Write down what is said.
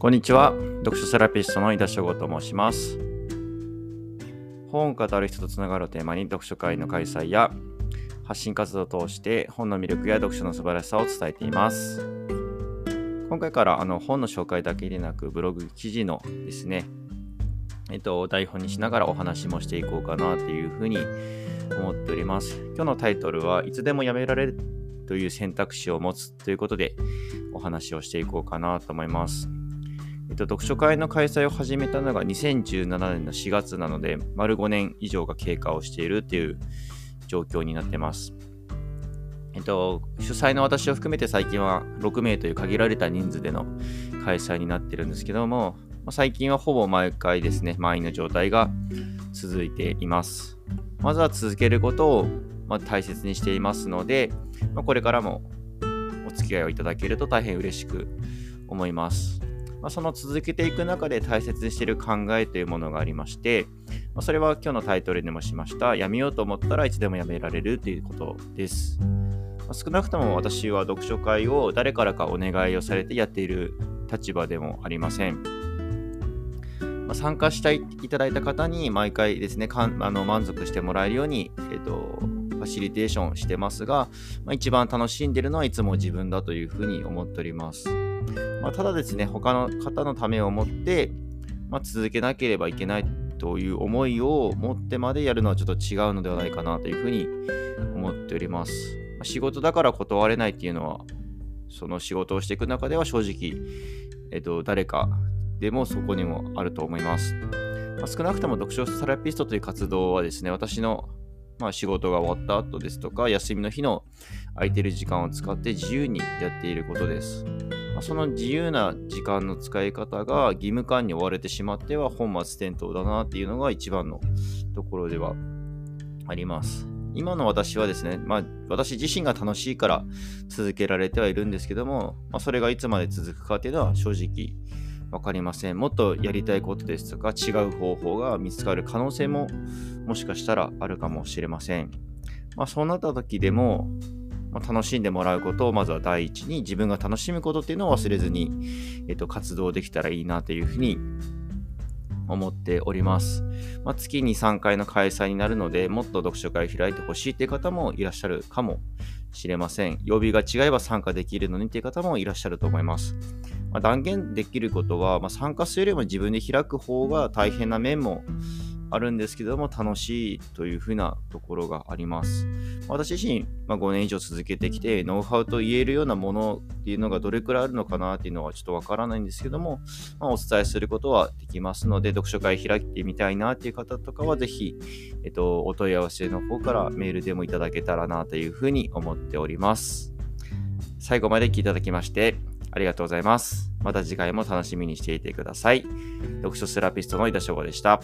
こんにちは。読書セラピストの井田翔吾と申します。本を語る人とつながるテーマに読書会の開催や発信活動を通して本の魅力や読書の素晴らしさを伝えています。今回からあの本の紹介だけでなくブログ記事のですね、えっと、台本にしながらお話もしていこうかなというふうに思っております。今日のタイトルはいつでもやめられるという選択肢を持つということでお話をしていこうかなと思います。えっと、読書会の開催を始めたのが2017年の4月なので、丸5年以上が経過をしているっていう状況になってます。えっと、主催の私を含めて最近は6名という限られた人数での開催になってるんですけども、最近はほぼ毎回ですね、満員の状態が続いています。まずは続けることを、ま大切にしていますので、まこれからもお付き合いをいただけると大変嬉しく思います。まあ、その続けていく中で大切にしている考えというものがありまして、まあ、それは今日のタイトルでもしました、やめようと思ったらいつでもやめられるということです。まあ、少なくとも私は読書会を誰からかお願いをされてやっている立場でもありません。ま参加していただいた方に毎回ですね、かんあの満足してもらえるように、えーと、ファシリテーションしてますが、まあ、一番楽しんでるのはいつも自分だというふうに思っております。まあ、ただですね、他の方のためを思って、まあ、続けなければいけないという思いを持ってまでやるのはちょっと違うのではないかなというふうに思っております。ま、仕事だから断れないっていうのは、その仕事をしていく中では正直、えっと、誰かでもそこにもあると思います。まあ、少なくとも読書セラピストという活動はですね、私のまあ、仕事が終わった後ですとか、休みの日の空いてる時間を使って自由にやっていることです。その自由な時間の使い方が義務感に追われてしまっては本末転倒だなっていうのが一番のところではあります。今の私はですね、まあ、私自身が楽しいから続けられてはいるんですけども、まあ、それがいつまで続くかっていうのは正直分かりません。もっとやりたいことですとか違う方法が見つかる可能性ももしかしたらあるかもしれません。まあ、そうなった時でも、まあ、楽しんでもらうことをまずは第一に自分が楽しむことっていうのを忘れずに、えっと、活動できたらいいなというふうに思っております。まあ、月に3回の開催になるので、もっと読書会を開いてほしいという方もいらっしゃるかもしれません。曜日が違えば参加できるのにという方もいらっしゃると思います。まあ、断言できることは、まあ、参加するよりも自分で開く方が大変な面もあるんですけども楽しいというふうなところがあります。私自身、まあ、5年以上続けてきてノウハウと言えるようなものっていうのがどれくらいあるのかなっていうのはちょっとわからないんですけども、まあ、お伝えすることはできますので読書会開いてみたいなっていう方とかはぜひ、えっと、お問い合わせの方からメールでもいただけたらなというふうに思っております。最後まで聞いていただきましてありがとうございます。また次回も楽しみにしていてください。読書セラピストの井田翔吾でした。